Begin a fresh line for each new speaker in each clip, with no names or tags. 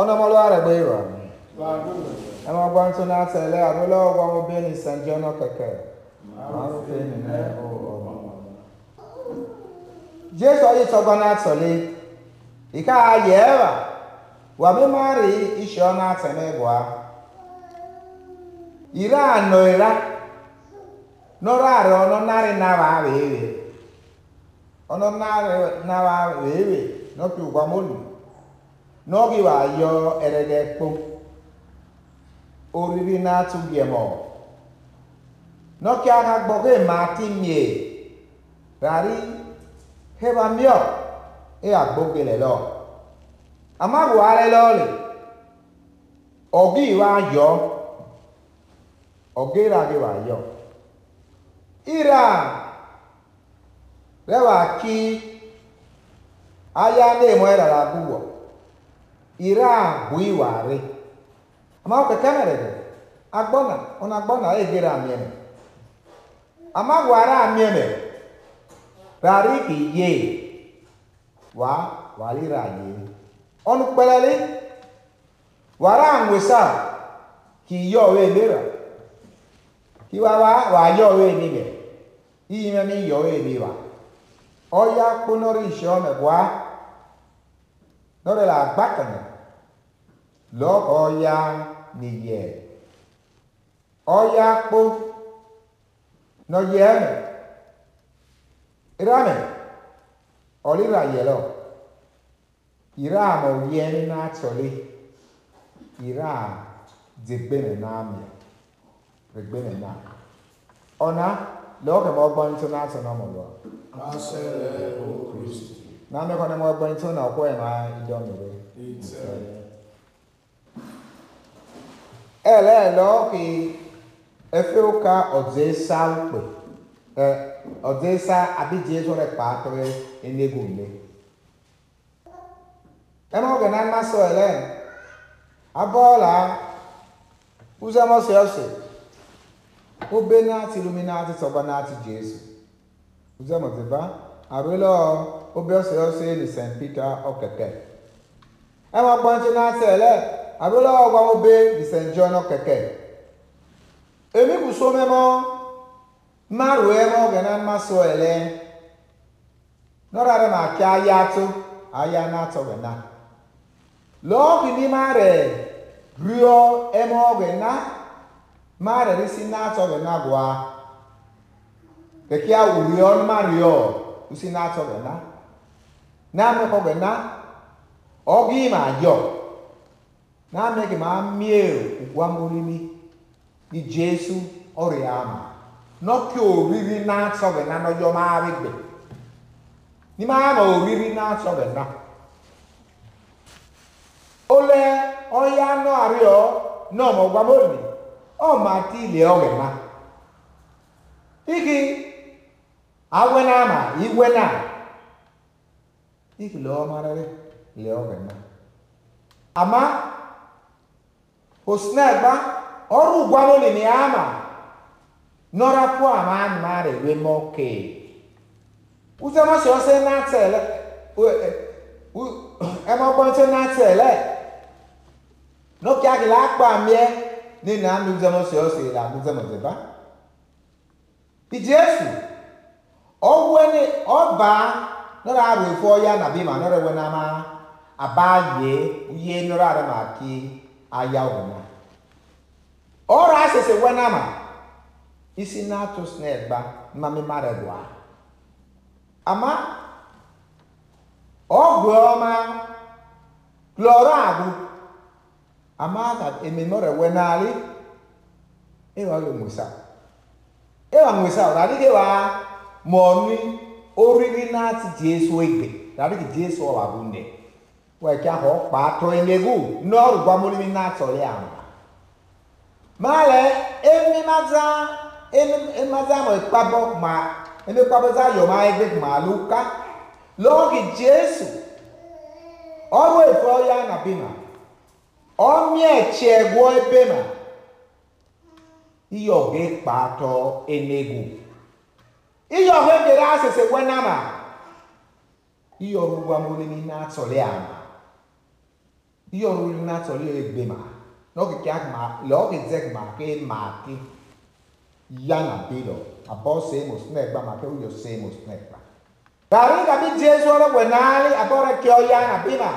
ọnọmọlọ arẹgbẹ ìwà ẹ máa gbọ́ tó náà tẹ̀lé àbúlọ̀ ọgbà wọn bí ní sànjẹ ọ̀nà kẹ̀kẹ́ máa ń fi nínú ẹ̀hó ọ̀nà. jésù ọyí tọgbà náà tọ̀lé ìka ayẹ ẹ̀wà wà mí máa rí iṣẹ́ ọ̀nà àtẹ̀mẹ́ ìwà. ìrẹ́ àná ìrá nọ́rọ̀ àrẹ ọ̀nà náírà náà wà á wèéwèé ọ̀nà náírà náà wà á wèéwèé n'oge iwe ayọ eredekpo oriri na-atụghị m n'oke agha gbọghị ma timie rari hebamio ịagbogelelo e amagwualeloli oge iwe ayọ oge iraghị ayọ ira rewa ki aya na-emo ịrara e abụọ iraa bui wari ama ko kamere de agbona ona agbona e gira amieme ama wara amieme rari ki ye wa wali ra ye onu pelele wara anwesa ki yo we lera ki wa wa wa yo we ni be iyi me mi yo we ni wa oya kunori shome bwa Nore la gbakana lọ ọya nìyẹ ọya kpo nọyẹ mẹ iramẹ ọlira yẹlọ iramọ yẹ n'atsọli iram dzegbeme n'amẹ dzegbeme n'amẹ ọna lẹ ọkẹmẹ ọgbọnitọ n'atsọ n'ọmọlọ. asẹ lẹ o kristi. n'amẹ kọnẹ mọ ọgbọnitọ na ọkọ yẹ ma idọmẹ lẹ. ele no que efeuca odessa ukpe odessa abidie zore kpatore enegu nne ene oge na mmasị ele abọọla uzemọsi ọsị obe n'ati lumi n'ati na-atị jesu uzemọsiba arụla obe ọsị ọsị ni st peter abela wagwamo be bisenjono keke emi kusomemo maruemo gena maso ele norare ma kia ayatu aya na ato gena lobi ni mare rio emo gena mare risi na ato gena gwa keke awurion mario usi na ato gị na mekọ gena ogi ma yo na-ame gị ma amie ụgwa mmorimi ni Jésù ọrịa ama nọkị oriri na-atọghị na n'ọjọ maara igbe n'ime ama oriri na-atọghị na ole ọya anọ arịọ nọmọ gwamoni ọma tile ọghị ma igi agwe na ama igwe na igi lọọ marịrị lee ọghị ma ama Osinagba ọrụ ugwano ni ama nora pua ama mare we moke uzama so se na tele u ema gbon se na tele no kya gi la pa mie ni na mi uzama so se la uzama se ba bi jesu ọba nora arụ ifo ya na bi ma nora na ama abaye uye nora ara ma ki ayawoma ọrụ asịsị wee wenama isi na-atụ snegba mmamịmarịgwa ama ọgwụ ọma klọrọ agwụ ama ka ememọrọ wenarị ịwa ya musa ịwa musa ọ adịghị wa ma ọ nri oriri na-atị jesu egbe adịghị jesu ọwa bụ nne wɛkya hɔ kpaa toenegu nɔɔre guamuli mi naa sɔre ama maalɛ emi ma zã emi ema zã mo ekpa bɔ kuma emi kpa bɔ zã yɔ ma egbe kuma lu ka lɔɔri jesu ɔwɔ efo ya na bi ma ɔmiɛ tse wɔ ebe ma iyɔge kpaatɔ enegu iyɔge de la sese wɛ na ma iyɔge guamuli mi naa sɔre ama ihe oriri na-achọrọ egbe ma n'okike lọgizek ma ka ma gị ya na bilo abọ semo snekpa ma ka uyo semo snekpa gari gabi jesu ọrọ wenali abọrọ ke ọya na bima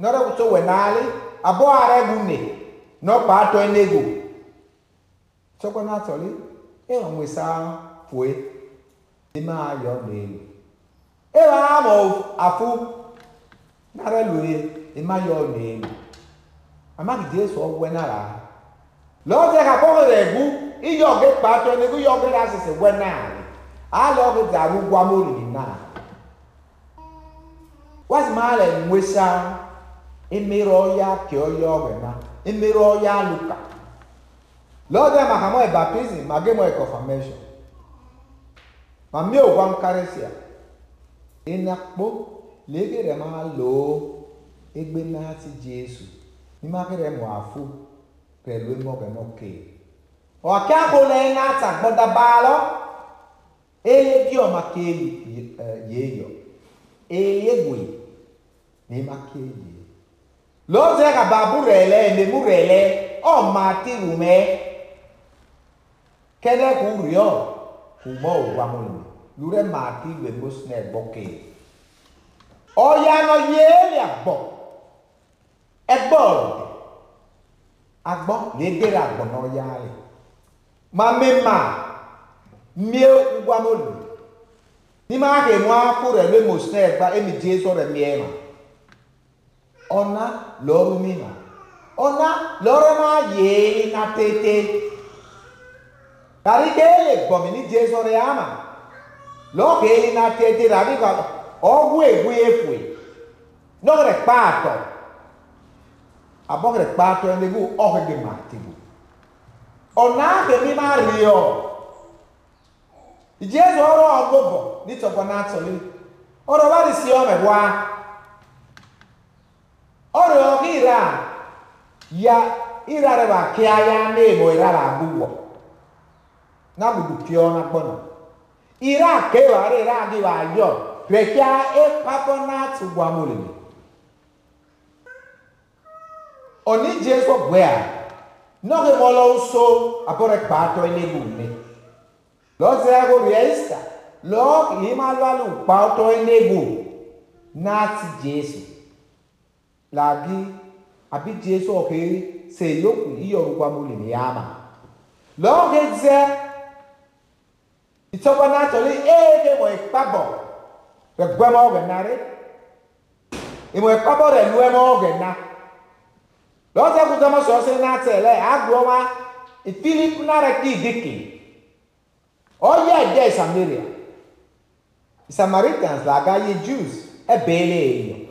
n'ọrọ kuto wenali abọ ara egune n'ọkpa atọ enego sọkwa na-achọrọ ịhụ nwesa fue ime ayọ n'elu ịhụ ama afụ nara lue in my your name amaghị jesu ọgwụgwe nara lọge ha kpọghere egwu iyi ọgị kpatụ n'ego iyi ọgị asịsị gwe narị alụ ọgị ga-arụ gwa m oriri na wazimala enwesa emere ọya ke ọya na emere ọya alụka lọge maka mọ baptizim ma gị mọ confirmation ma mmee ụgwa m karịsịa ịnakpo legere ma loo egbenati Jesu imakere mo afo pẹ̀lú emo kemo ke ọkẹ agbọlẹ nata gbọdọ baalọ eye bi ọma ke yeeyọ eye gwe ne ma ke ye lọsẹ ka baabu rẹ lẹ memu rẹ lẹ ọma ti rumẹ kẹlẹ kò rìọ ṣùgbọ́n òwú amúlùmí lúrẹ́ màá kí ìwé mọ́sínà ẹ̀gbọ́n yéé lè gbọ́ egbord agbọ na-edere agbọ n'ọya anyị ma mema mie ngwa n'olu n'ime ahụ enwe akwụrụ eme mosna egba emi jesu ọrịa mie ma ọna lọrụ mina ọna lọrụ ma yee na tete kari kele gbọmi ni jesu ọrịa ama lọọ ka eli na tete rari ọgwụ egwu efue n'ọrịa kpa atọ abɔkere kpaatɔ ɛn debo ɔhege maatebo ɔnaahemi ma riɔ jesu ɔrɔ ɔgbɔbɔ nitɔgbɔ n'atɔli ɔrɔ ba risi ɔmɛ hwa ɔrɔ ɔhi ira ya ira rɛ ba kia ya n'ebo ira ba abuwɔ n'abudu kia ɔna gbɔna ira kewa ira agi wa yɔ rɛ kia ekpakɔ n'atu guamu lele. ɔne gye nso bɔɛ a na ɔde mɔlɔ nso abɔre kpaatɔ ne mu ne lɔsɛ ɛgori ɛyisa lɔɔk yi ma lɔ alo kpaatɔ ne mu naati jesu laabi abi jesu ɔke se yoku iyɔnu gbamu le ne yama lɔɔk edzɛ ìtɔgba n'atɔ le ee de wɔ ikpa bɔ gbɛgbɛmɔ gɛna re ìmɔ ikpa bɔ rɛ lu ɛmɔ na lɔsɛ kutama sɔsɛ n'atɛ lɛ agblɔ wa philip nara ki deke ɔyɛ ɛdɛ samaria samaritans la ga ye jews ɛbɛlɛ yɛ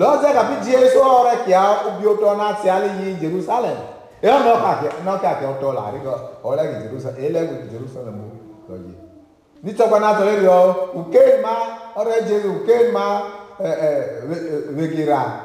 lɔsɛ kapi die so ɔrɛ kia obi otɔ n'atɛ ali yi jerusalem eya n'ɔkakɛ n'ɔkakɛ ɔtɔ la ari kɔ ɔlɛ ki jerusalem elɛ ki jerusalem o lɔye nitsɔgba n'atɔ lɛ yɔ uke ma ɔrɛ jesu uke ma ɛɛ ɛɛ vegera.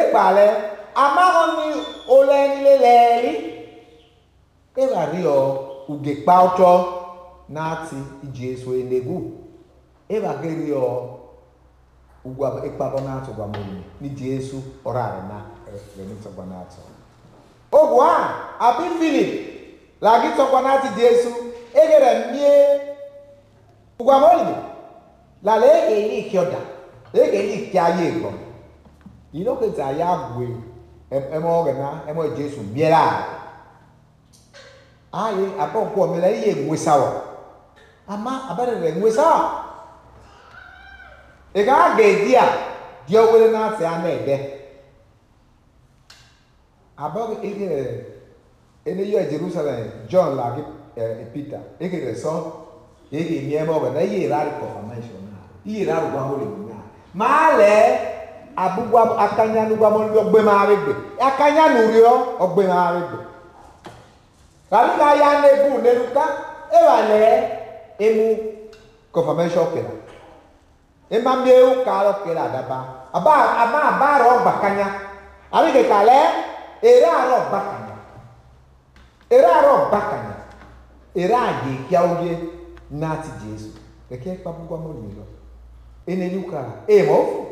ekpalɛ amarɔni olɛ nile lɛɛli ebariɔ ugekpawtsɔ n'ati idzesu enegu ebakeriɔ ugua ekpavɔ n'atsɔ guamoni n'idzesu ɔrari na ɛfɛ e, e, n'itsɔgbɔ n'atsɔ ogua abi philip lagi tsɔgbɔ n'ati idzesu egere mie guamoni la le eyi kiɔda le eyi kia ye gbɔ yino kete ayagwe emo gana emo Jésù biela ayi abɔ nkɔ mi la eye ŋwesa wa ama abɛrɛ lɛ ŋwesa wa ega aga edi a deɛ wele n'asɛ ana ɛdɛ abɔ eke lɛ ene yɔ Jerusalem John lagi ɛ eh, Peter eke lɛ sɔn eke mi ɛmɔ gana eye ra kɔ fama yi sɔ na eye ra kɔ fama yi sɔ na maa lɛ abugua akanyanu gba mɔlu ɔgbɛ ma ari gbe akanyanu ri ɔgbɛ ma ari gbe rabi ka ya nebu nenuka ewa lɛ emu confirmation kela ema miewu ka alɔ kela daba aba ama aba arɔ ɔgba kanya ari keka lɛ ere arɔ ɔgba kanya ere arɔ ɔgba kanya ere adi kiawo ye nati Jésù keke kpa abugua mɔlu yi lɔ enenu ka emɔ fo.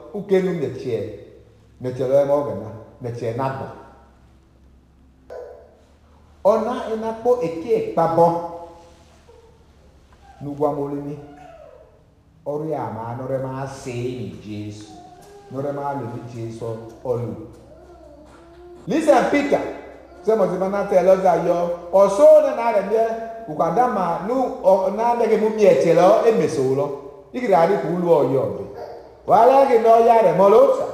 ukenum ne tseɛ ne tseɛ lɛ e mɔ gana ne tseɛ nagbɔ ɔna enakpɔ eke kpabɔ nuguamolini ɔrò yà má n'ɔrɛ má sé ni jésù n'ɔrɛ má lò ní jésù ɔlò lisa peter sɛmɔtì má n'atɛ lɔza yɔ ɔsó nana rɛ miɛ wòkadama nu ɔna nɛgɛ mu miɛ tse lɔ emeso lɔ yìí kìlá adi kò wúlò ɔyɔ walaki na ọya rẹ mọlọta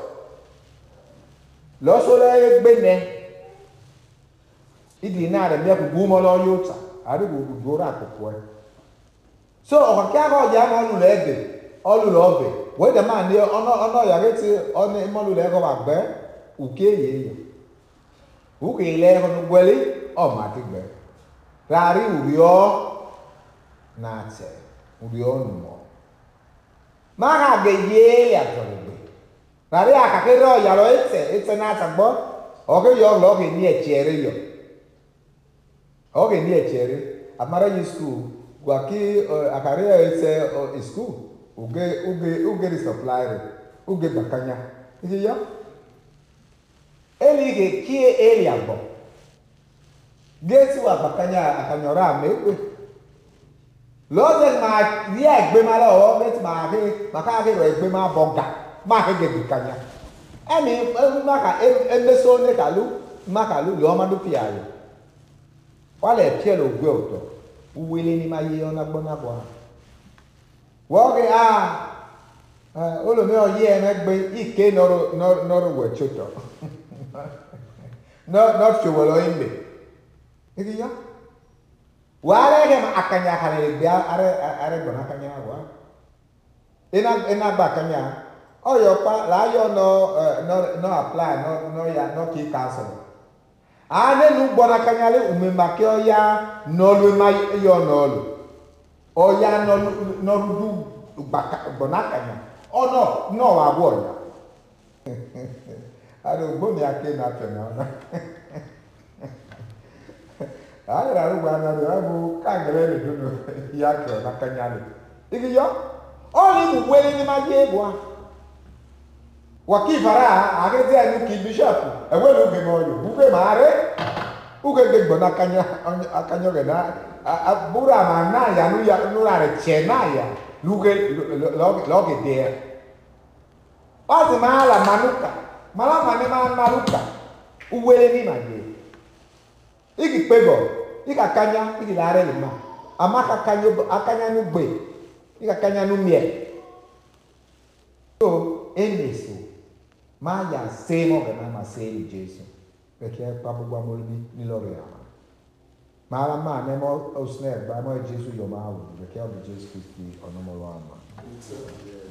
lọsọlọ egbene idi na rẹ mẹ kuku mọlọ yọta ariwo dudu ra kuku ẹ so ọkọkẹ akọ ọjà mọ ọlùlọ ẹbẹ ọlùlọ ọbẹ wọ́n dẹ̀ máa ní ọ̀nà ọ̀nà yàrá ti ọ̀nà ìmọ̀lùlẹ̀ ẹ̀kọ́ bá gbẹ́ òkè yìí yìí òkè ilẹ̀ ẹ̀kọ́ tó gbẹ́lé ọ̀mà ti gbẹ́ rárí òrí ọ́ náà tẹ̀ òrí ọ́ nù makageyele abzolube naria kakiro yalo itse itse nasakbo okeyo lokeni echere yo okeni echere amarayi skul gwaki akaria itse skul uge uge uge resupplier uge bakanya ya iyo elige kie eliabo gesi wa bakanya akanyora amekwe lọ́sẹ̀ máa rí ẹ̀gbẹ́ máa lọ́wọ́ bẹ́ẹ̀ tí máa rí màkà rí rẹ̀ ẹ̀gbẹ́ máa bọ̀ gà máa rí gègé kanya ẹ̀mí màkà ẹ̀mẹ́sọ ní kàlú màkà lù lọ́ọ́ máa dúpìá rẹ̀ wọ́n lè pẹ́ lọ gbé ọ̀tọ̀ wíwílé ni máa yé ọ̀nà gbọ́nà bọ̀ hàn wọ́n rí a olùmí ọ̀yí ẹ̀mẹ́gbẹ́ ike nọ́rọ̀ wẹ̀ tsótọ̀ nọ́ọ̀tsowó lọ́yìn bẹ̀ ẹ̀dí yá warege ma akanya hale bia are are gbona akanya wa ina ina gba akanya oh, yo pa la yo no eh, no no apply no no ya no ki cancel ane ah, nu gbona akanya le umema ke oya oh, no lu ma eh, yo no lu oh, ya no no lu du gbona akanya oh no no wa wo ya ado gbona akanya na tena ayira ugbo anaghị ọ bụ kangere edodo ya kere na kanyali igiyọ ọlị mụgbere n'ime agị egwu a wakivara agịdị anyị ka bishọp enwere oge m ọyụ bube ma arị uge gị gbọ na akanya oge na bụrụ ama na ya nụrụ arị chee na ya n'uge lọgị dị ya ọ dị ma ala manuka mara ma n'ime manuka uwere n'ime agị igi kpegɔ igi akanya igi le arɛ le ma ama kakanya akanya nu gbe igi akanya nu miɛ so enesu ma ya se mo gana ma se ni jesu pɛtɛ e kpa gbogbo amori mi ni lɔri ama ma ara ma ne mo osinɛ gba mo jesu yɔ ma awo pɛtɛ ɔbi jesu kristi ɔnumɔlɔ ama.